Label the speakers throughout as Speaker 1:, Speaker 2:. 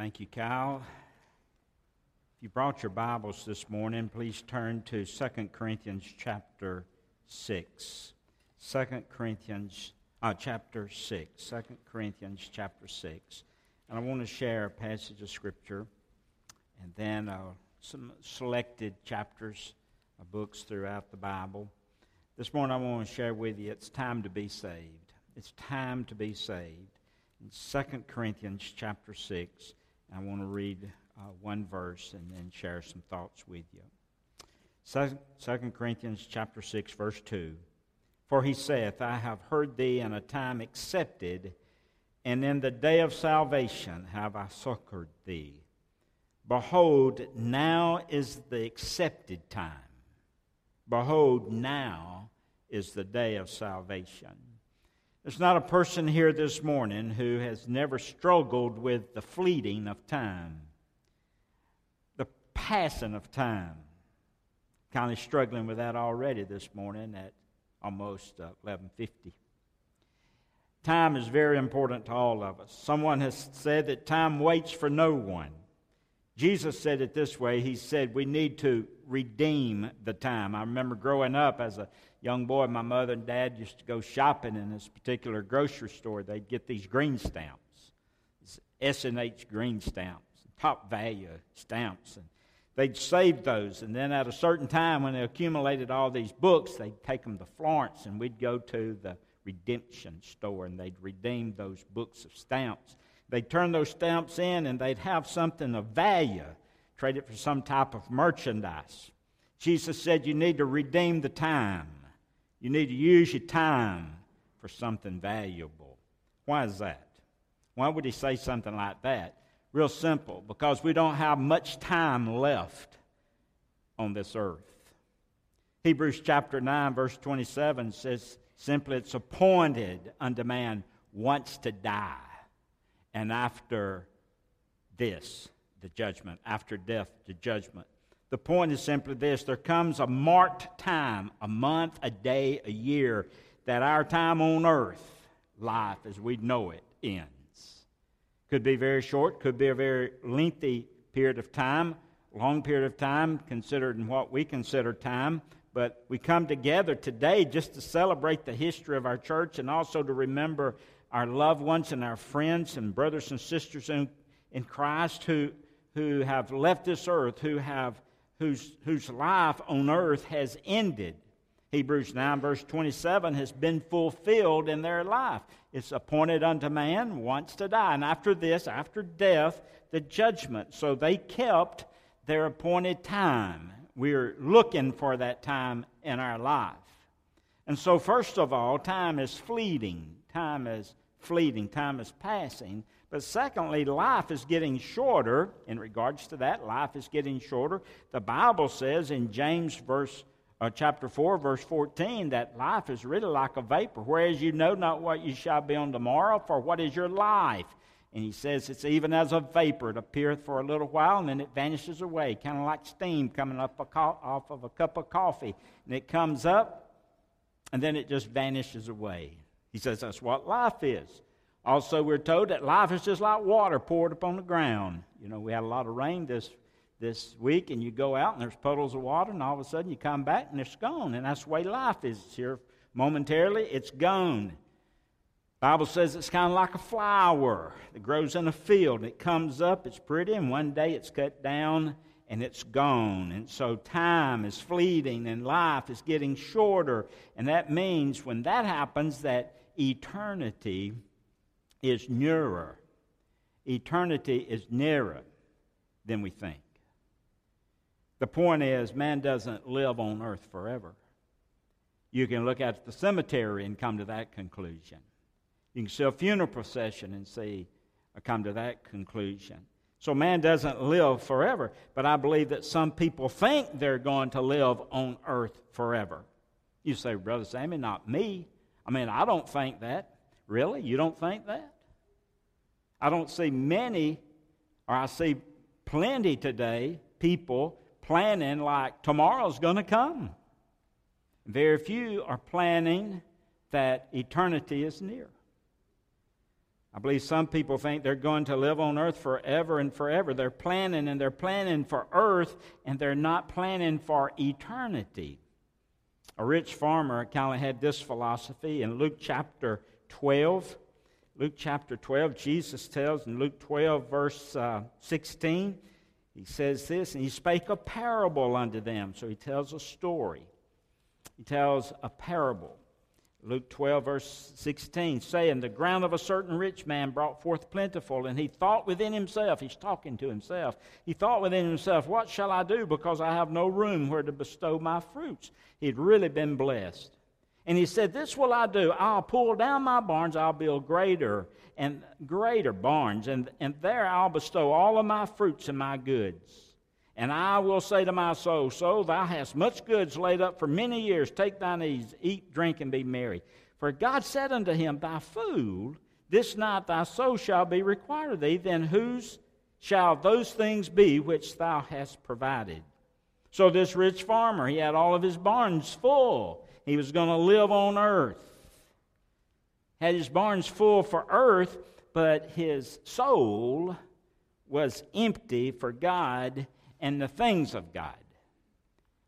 Speaker 1: Thank you, Kyle. If you brought your Bibles this morning, please turn to 2 Corinthians chapter 6. 2 Corinthians uh, chapter 6. 2 Corinthians chapter 6. And I want to share a passage of Scripture and then uh, some selected chapters of books throughout the Bible. This morning I want to share with you it's time to be saved. It's time to be saved. In 2 Corinthians chapter 6, I want to read uh, one verse and then share some thoughts with you. 2 Corinthians chapter 6, verse 2. For he saith, I have heard thee in a time accepted, and in the day of salvation have I succored thee. Behold, now is the accepted time. Behold, now is the day of salvation. There's not a person here this morning who has never struggled with the fleeting of time, the passing of time. Kind of struggling with that already this morning at almost uh, 1150. Time is very important to all of us. Someone has said that time waits for no one. Jesus said it this way He said, We need to redeem the time. I remember growing up as a young boy, my mother and dad used to go shopping in this particular grocery store. They'd get these green stamps, S and H green stamps, top value stamps, and they'd save those. And then at a certain time, when they accumulated all these books, they'd take them to Florence, and we'd go to the redemption store, and they'd redeem those books of stamps. They'd turn those stamps in, and they'd have something of value, trade it for some type of merchandise. Jesus said, You need to redeem the time. You need to use your time for something valuable. Why is that? Why would he say something like that? Real simple, because we don't have much time left on this earth. Hebrews chapter 9, verse 27 says simply, It's appointed unto man once to die, and after this, the judgment. After death, the judgment. The point is simply this there comes a marked time, a month, a day, a year, that our time on earth, life as we know it, ends. Could be very short, could be a very lengthy period of time, long period of time, considered in what we consider time. But we come together today just to celebrate the history of our church and also to remember our loved ones and our friends and brothers and sisters in, in Christ who, who have left this earth, who have whose, whose life on earth has ended. Hebrews 9, verse 27, has been fulfilled in their life. It's appointed unto man once to die. And after this, after death, the judgment. So they kept their appointed time. We're looking for that time in our life. And so, first of all, time is fleeting. Time is fleeting. Time is passing. But secondly, life is getting shorter. In regards to that, life is getting shorter. The Bible says in James verse uh, chapter 4, verse 14, that life is really like a vapor, whereas you know not what you shall be on tomorrow, for what is your life? And he says it's even as a vapor. It appeareth for a little while and then it vanishes away, kind of like steam coming up co- off of a cup of coffee. And it comes up and then it just vanishes away. He says that's what life is. Also, we're told that life is just like water poured upon the ground. You know, we had a lot of rain this this week, and you go out and there's puddles of water, and all of a sudden you come back and it's gone. And that's the way life is here. Momentarily, it's gone. Bible says it's kind of like a flower that grows in a field. It comes up, it's pretty, and one day it's cut down and it's gone. And so time is fleeting and life is getting shorter. And that means when that happens, that eternity is nearer. Eternity is nearer than we think. The point is, man doesn't live on earth forever. You can look at the cemetery and come to that conclusion. You can see a funeral procession and see, or come to that conclusion. So man doesn't live forever, but I believe that some people think they're going to live on earth forever. You say, Brother Sammy, not me. I mean, I don't think that. Really? You don't think that? I don't see many, or I see plenty today, people planning like tomorrow's going to come. Very few are planning that eternity is near. I believe some people think they're going to live on earth forever and forever. They're planning and they're planning for earth and they're not planning for eternity. A rich farmer kind of had this philosophy in Luke chapter 12. Luke chapter 12, Jesus tells in Luke 12, verse uh, 16, he says this, and he spake a parable unto them. So he tells a story. He tells a parable. Luke 12, verse 16, saying, The ground of a certain rich man brought forth plentiful, and he thought within himself, he's talking to himself, he thought within himself, What shall I do? Because I have no room where to bestow my fruits. He'd really been blessed. And he said, This will I do. I'll pull down my barns, I'll build greater and greater barns, and, and there I'll bestow all of my fruits and my goods. And I will say to my soul, Soul, thou hast much goods laid up for many years. Take thine ease, eat, drink, and be merry. For God said unto him, Thy fool, this night thy soul shall be required of thee. Then whose shall those things be which thou hast provided? So this rich farmer, he had all of his barns full. He was going to live on earth. Had his barns full for earth, but his soul was empty for God and the things of God.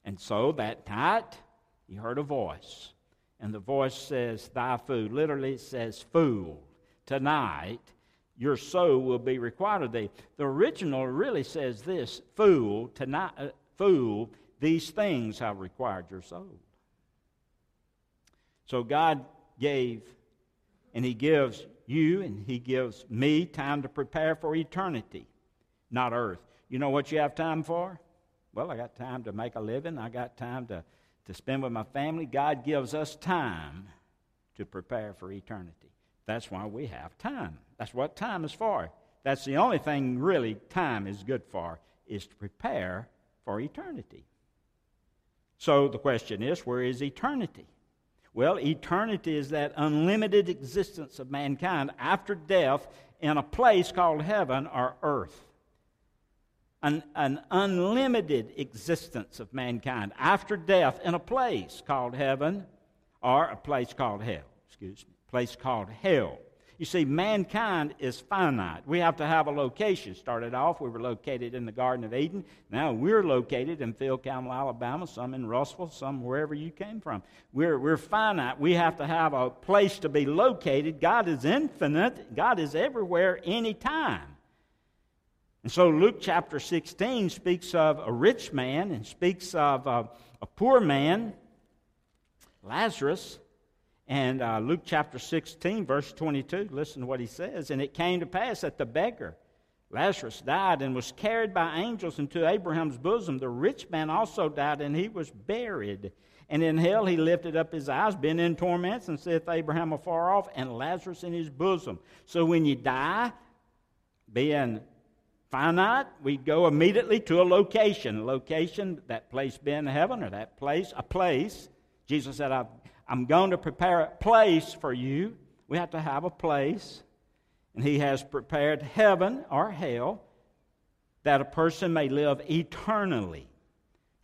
Speaker 1: And so that night, he heard a voice. And the voice says, Thy food. Literally, it says, Fool. Tonight, your soul will be required of thee. The original really says this Fool, tonight, uh, fool, these things have required your soul. So God gave, and He gives you, and He gives me time to prepare for eternity, not earth. You know what you have time for? Well, I got time to make a living. I got time to, to spend with my family. God gives us time to prepare for eternity. That's why we have time. That's what time is for. That's the only thing really time is good for, is to prepare for eternity. So the question is, where is eternity? Well, eternity is that unlimited existence of mankind after death in a place called heaven or earth an, an unlimited existence of mankind after death in a place called heaven or a place called hell. Excuse me, place called hell. You see, mankind is finite. We have to have a location. Started off, we were located in the Garden of Eden. Now we're located in Phil Campbell, Alabama, some in Russell, some wherever you came from. We're, we're finite. We have to have a place to be located. God is infinite, God is everywhere, anytime. And so Luke chapter 16 speaks of a rich man and speaks of a, a poor man, Lazarus. And uh, Luke chapter 16, verse 22, listen to what he says. And it came to pass that the beggar, Lazarus, died and was carried by angels into Abraham's bosom. The rich man also died, and he was buried. And in hell he lifted up his eyes, being in torments, and saith Abraham afar off, and Lazarus in his bosom. So when you die, being finite, we go immediately to a location. A location, that place being heaven or that place, a place. Jesus said, I'm going to prepare a place for you. We have to have a place. And He has prepared heaven or hell that a person may live eternally.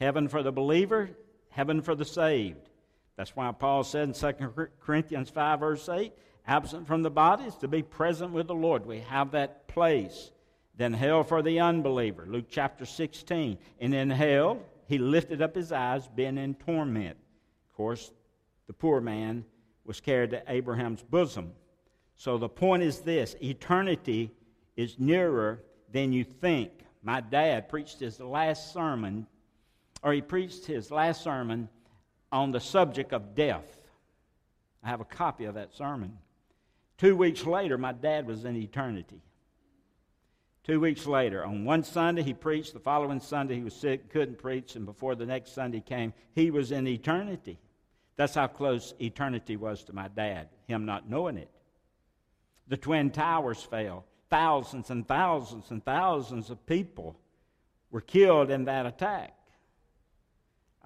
Speaker 1: Heaven for the believer, heaven for the saved. That's why Paul said in 2 Corinthians 5, verse 8, absent from the body is to be present with the Lord. We have that place. Then hell for the unbeliever, Luke chapter 16. And in hell, he lifted up his eyes, being in torment. Of course, the poor man was carried to Abraham's bosom. So the point is this eternity is nearer than you think. My dad preached his last sermon, or he preached his last sermon on the subject of death. I have a copy of that sermon. Two weeks later, my dad was in eternity. Two weeks later, on one Sunday, he preached. The following Sunday, he was sick, couldn't preach. And before the next Sunday came, he was in eternity. That's how close eternity was to my dad, him not knowing it. The Twin Towers fell. Thousands and thousands and thousands of people were killed in that attack.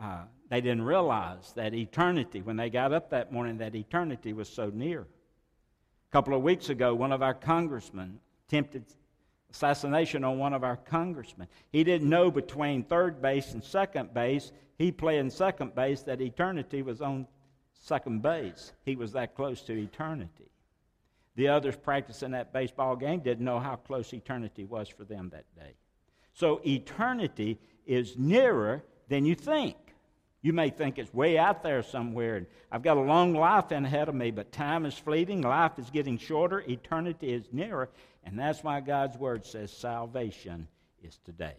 Speaker 1: Uh, they didn't realize that eternity, when they got up that morning, that eternity was so near. A couple of weeks ago, one of our congressmen attempted assassination on one of our congressmen. He didn't know between third base and second base. He playing second base that eternity was on second base. He was that close to eternity. The others practicing that baseball game didn't know how close eternity was for them that day. So eternity is nearer than you think. You may think it's way out there somewhere, and I've got a long life ahead of me, but time is fleeting, life is getting shorter, eternity is nearer, and that's why God's Word says salvation is today.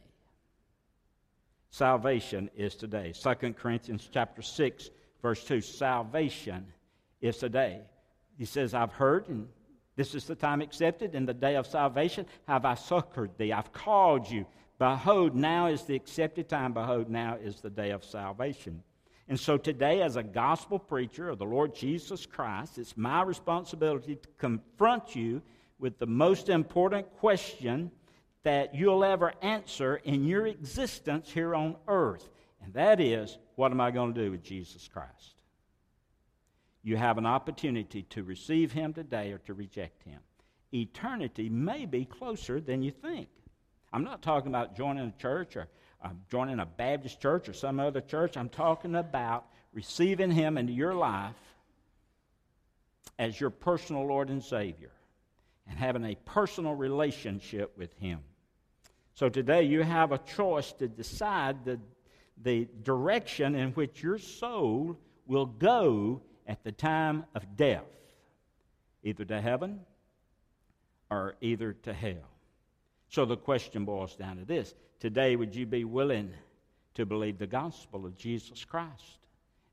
Speaker 1: Salvation is today. 2 Corinthians chapter 6, verse 2, salvation is today. He says, I've heard, and this is the time accepted, in the day of salvation have I succored thee. I've called you Behold, now is the accepted time. Behold, now is the day of salvation. And so today, as a gospel preacher of the Lord Jesus Christ, it's my responsibility to confront you with the most important question that you'll ever answer in your existence here on earth. And that is, what am I going to do with Jesus Christ? You have an opportunity to receive him today or to reject him. Eternity may be closer than you think. I'm not talking about joining a church or uh, joining a Baptist church or some other church. I'm talking about receiving Him into your life as your personal Lord and Savior and having a personal relationship with Him. So today you have a choice to decide the, the direction in which your soul will go at the time of death, either to heaven or either to hell. So the question boils down to this Today, would you be willing to believe the gospel of Jesus Christ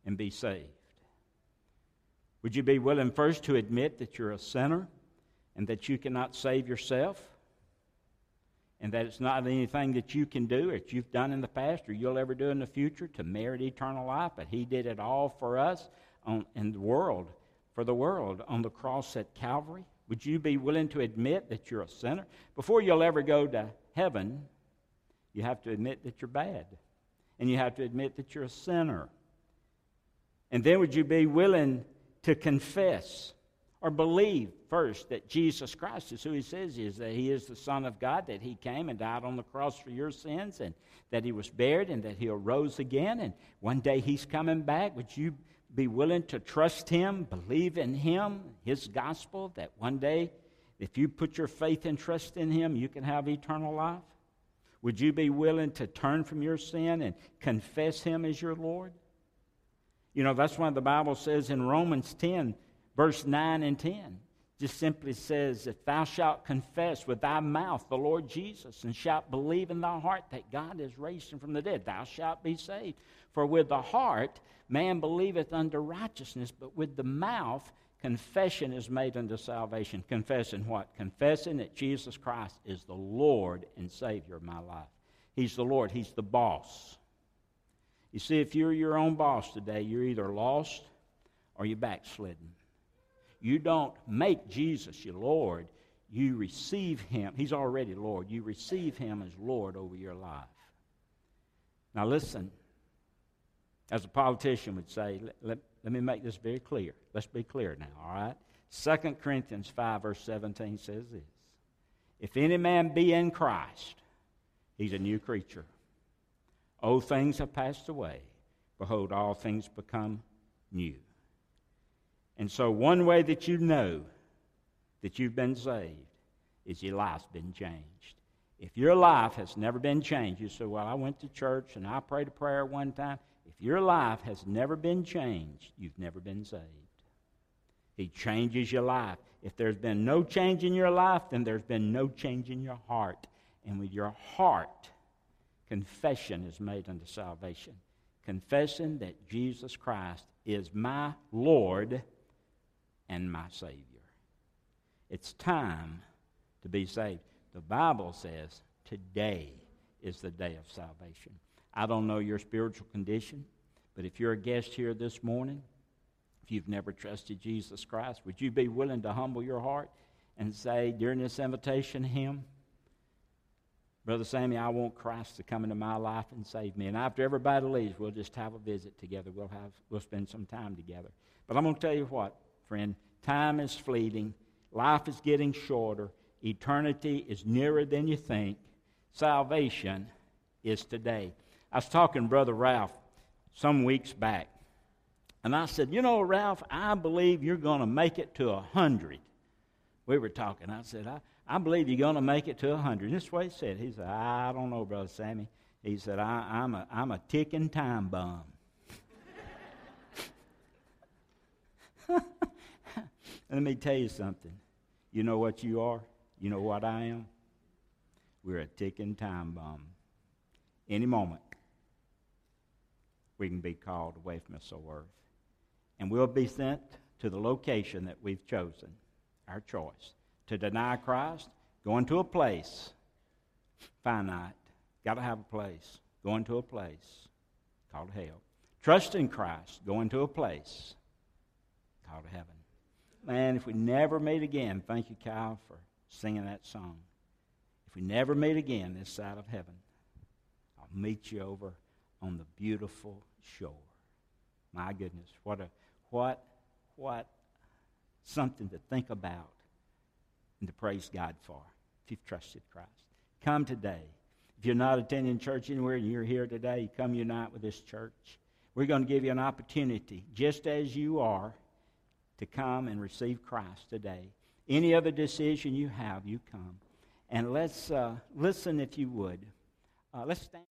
Speaker 1: and be saved? Would you be willing first to admit that you're a sinner and that you cannot save yourself? And that it's not anything that you can do, or that you've done in the past, or you'll ever do in the future to merit eternal life, but He did it all for us on, in the world, for the world on the cross at Calvary. Would you be willing to admit that you're a sinner? Before you'll ever go to heaven, you have to admit that you're bad. And you have to admit that you're a sinner. And then would you be willing to confess or believe first that Jesus Christ is who he says he is, that he is the Son of God, that he came and died on the cross for your sins, and that he was buried, and that he arose again, and one day he's coming back? Would you be willing to trust Him, believe in Him, His gospel, that one day, if you put your faith and trust in Him, you can have eternal life? Would you be willing to turn from your sin and confess Him as your Lord? You know, that's why the Bible says in Romans 10, verse 9 and 10, just simply says, If thou shalt confess with thy mouth the Lord Jesus, and shalt believe in thy heart that God has raised him from the dead, thou shalt be saved. For with the heart man believeth unto righteousness, but with the mouth confession is made unto salvation. Confessing what? Confessing that Jesus Christ is the Lord and Savior of my life. He's the Lord, He's the boss. You see, if you're your own boss today, you're either lost or you're backslidden. You don't make Jesus your Lord, you receive Him. He's already Lord. You receive Him as Lord over your life. Now, listen, as a politician would say, let, let, let me make this very clear. Let's be clear now, all right? 2 Corinthians 5, verse 17 says this If any man be in Christ, he's a new creature. Old things have passed away. Behold, all things become new. And so, one way that you know that you've been saved is your life's been changed. If your life has never been changed, you say, Well, I went to church and I prayed a prayer one time. If your life has never been changed, you've never been saved. He changes your life. If there's been no change in your life, then there's been no change in your heart. And with your heart, confession is made unto salvation. Confessing that Jesus Christ is my Lord and my Savior. It's time to be saved. The Bible says today is the day of salvation. I don't know your spiritual condition, but if you're a guest here this morning, if you've never trusted Jesus Christ, would you be willing to humble your heart and say during this invitation hymn, Brother Sammy, I want Christ to come into my life and save me. And after everybody leaves, we'll just have a visit together. We'll, have, we'll spend some time together. But I'm going to tell you what, friend, time is fleeting, life is getting shorter, eternity is nearer than you think, salvation is today. I was talking to Brother Ralph some weeks back, and I said, You know, Ralph, I believe you're going to make it to a 100 we were talking. I said, I, I believe you're going to make it to 100. This is what he said. He said, I don't know, Brother Sammy. He said, I, I'm, a, I'm a ticking time bomb. Let me tell you something. You know what you are? You know what I am? We're a ticking time bomb. Any moment, we can be called away from this earth. And we'll be sent to the location that we've chosen, our choice. To deny Christ, going to a place, finite. Got to have a place. Going to a place called hell. Trust in Christ, going to a place called heaven. Man, if we never meet again, thank you, Kyle, for singing that song. If we never meet again this side of heaven, I'll meet you over on the beautiful shore. My goodness, what a what what something to think about and to praise God for if you've trusted Christ. Come today. If you're not attending church anywhere and you're here today, come unite with this church. We're going to give you an opportunity, just as you are, to come and receive Christ today. Any other decision you have, you come. And let's uh, listen, if you would. Uh, let's stand.